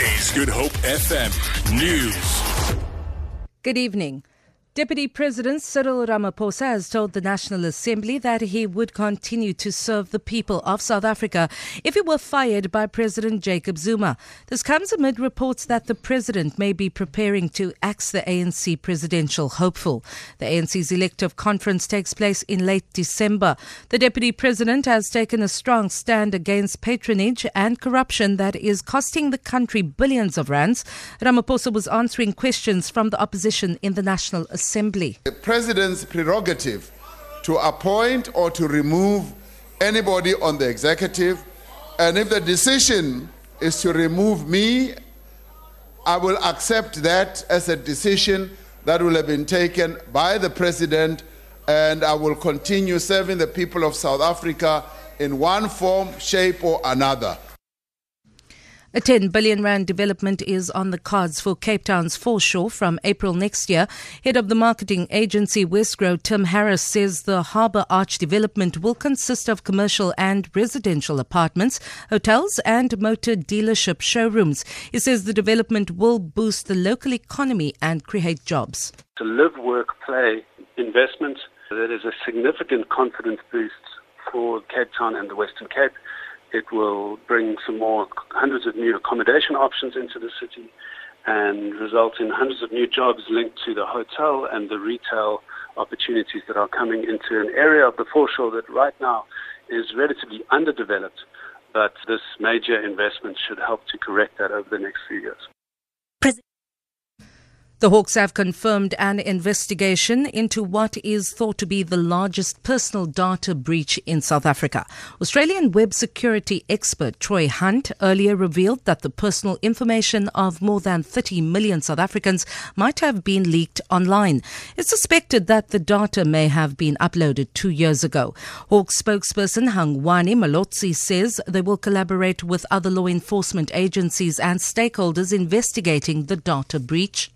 Is Good Hope FM News. Good evening. Deputy President Cyril Ramaphosa has told the National Assembly that he would continue to serve the people of South Africa if he were fired by President Jacob Zuma. This comes amid reports that the president may be preparing to axe the ANC presidential hopeful. The ANC's elective conference takes place in late December. The deputy president has taken a strong stand against patronage and corruption that is costing the country billions of rands. Ramaphosa was answering questions from the opposition in the National Assembly. Assembly. The president's prerogative to appoint or to remove anybody on the executive, and if the decision is to remove me, I will accept that as a decision that will have been taken by the president, and I will continue serving the people of South Africa in one form, shape, or another. A 10 billion rand development is on the cards for Cape Town's foreshore from April next year. Head of the marketing agency Wesgro, Tim Harris, says the Harbour Arch development will consist of commercial and residential apartments, hotels, and motor dealership showrooms. He says the development will boost the local economy and create jobs. To live, work, play investment, that is a significant confidence boost for Cape Town and the Western Cape. It will bring some more hundreds of new accommodation options into the city and result in hundreds of new jobs linked to the hotel and the retail opportunities that are coming into an area of the foreshore that right now is relatively underdeveloped. But this major investment should help to correct that over the next few years. The Hawks have confirmed an investigation into what is thought to be the largest personal data breach in South Africa. Australian web security expert Troy Hunt earlier revealed that the personal information of more than 30 million South Africans might have been leaked online. It's suspected that the data may have been uploaded two years ago. Hawks spokesperson Hangwani Mulaudzi says they will collaborate with other law enforcement agencies and stakeholders investigating the data breach.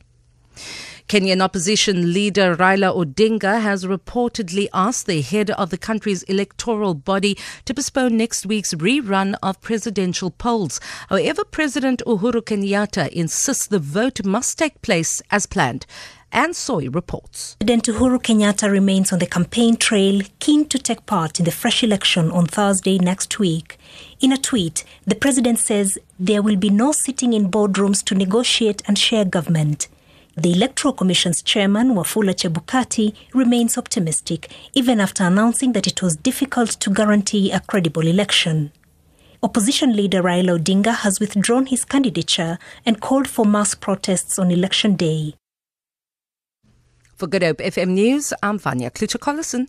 Kenyan opposition leader Raila Odinga has reportedly asked the head of the country's electoral body to postpone next week's rerun of presidential polls. However, President Uhuru Kenyatta insists the vote must take place as planned. Anne Soy reports. President Uhuru Kenyatta remains on the campaign trail, keen to take part in the fresh election on Thursday next week. In a tweet, the president says there will be no sitting in boardrooms to negotiate and share government. The Electoral Commission's chairman, Wafula Chebukati, remains optimistic, even after announcing that it was difficult to guarantee a credible election. Opposition leader Raila Odinga has withdrawn his candidature and called for mass protests on election day. For Good Hope FM News, I'm Vanya Klucher-Collison.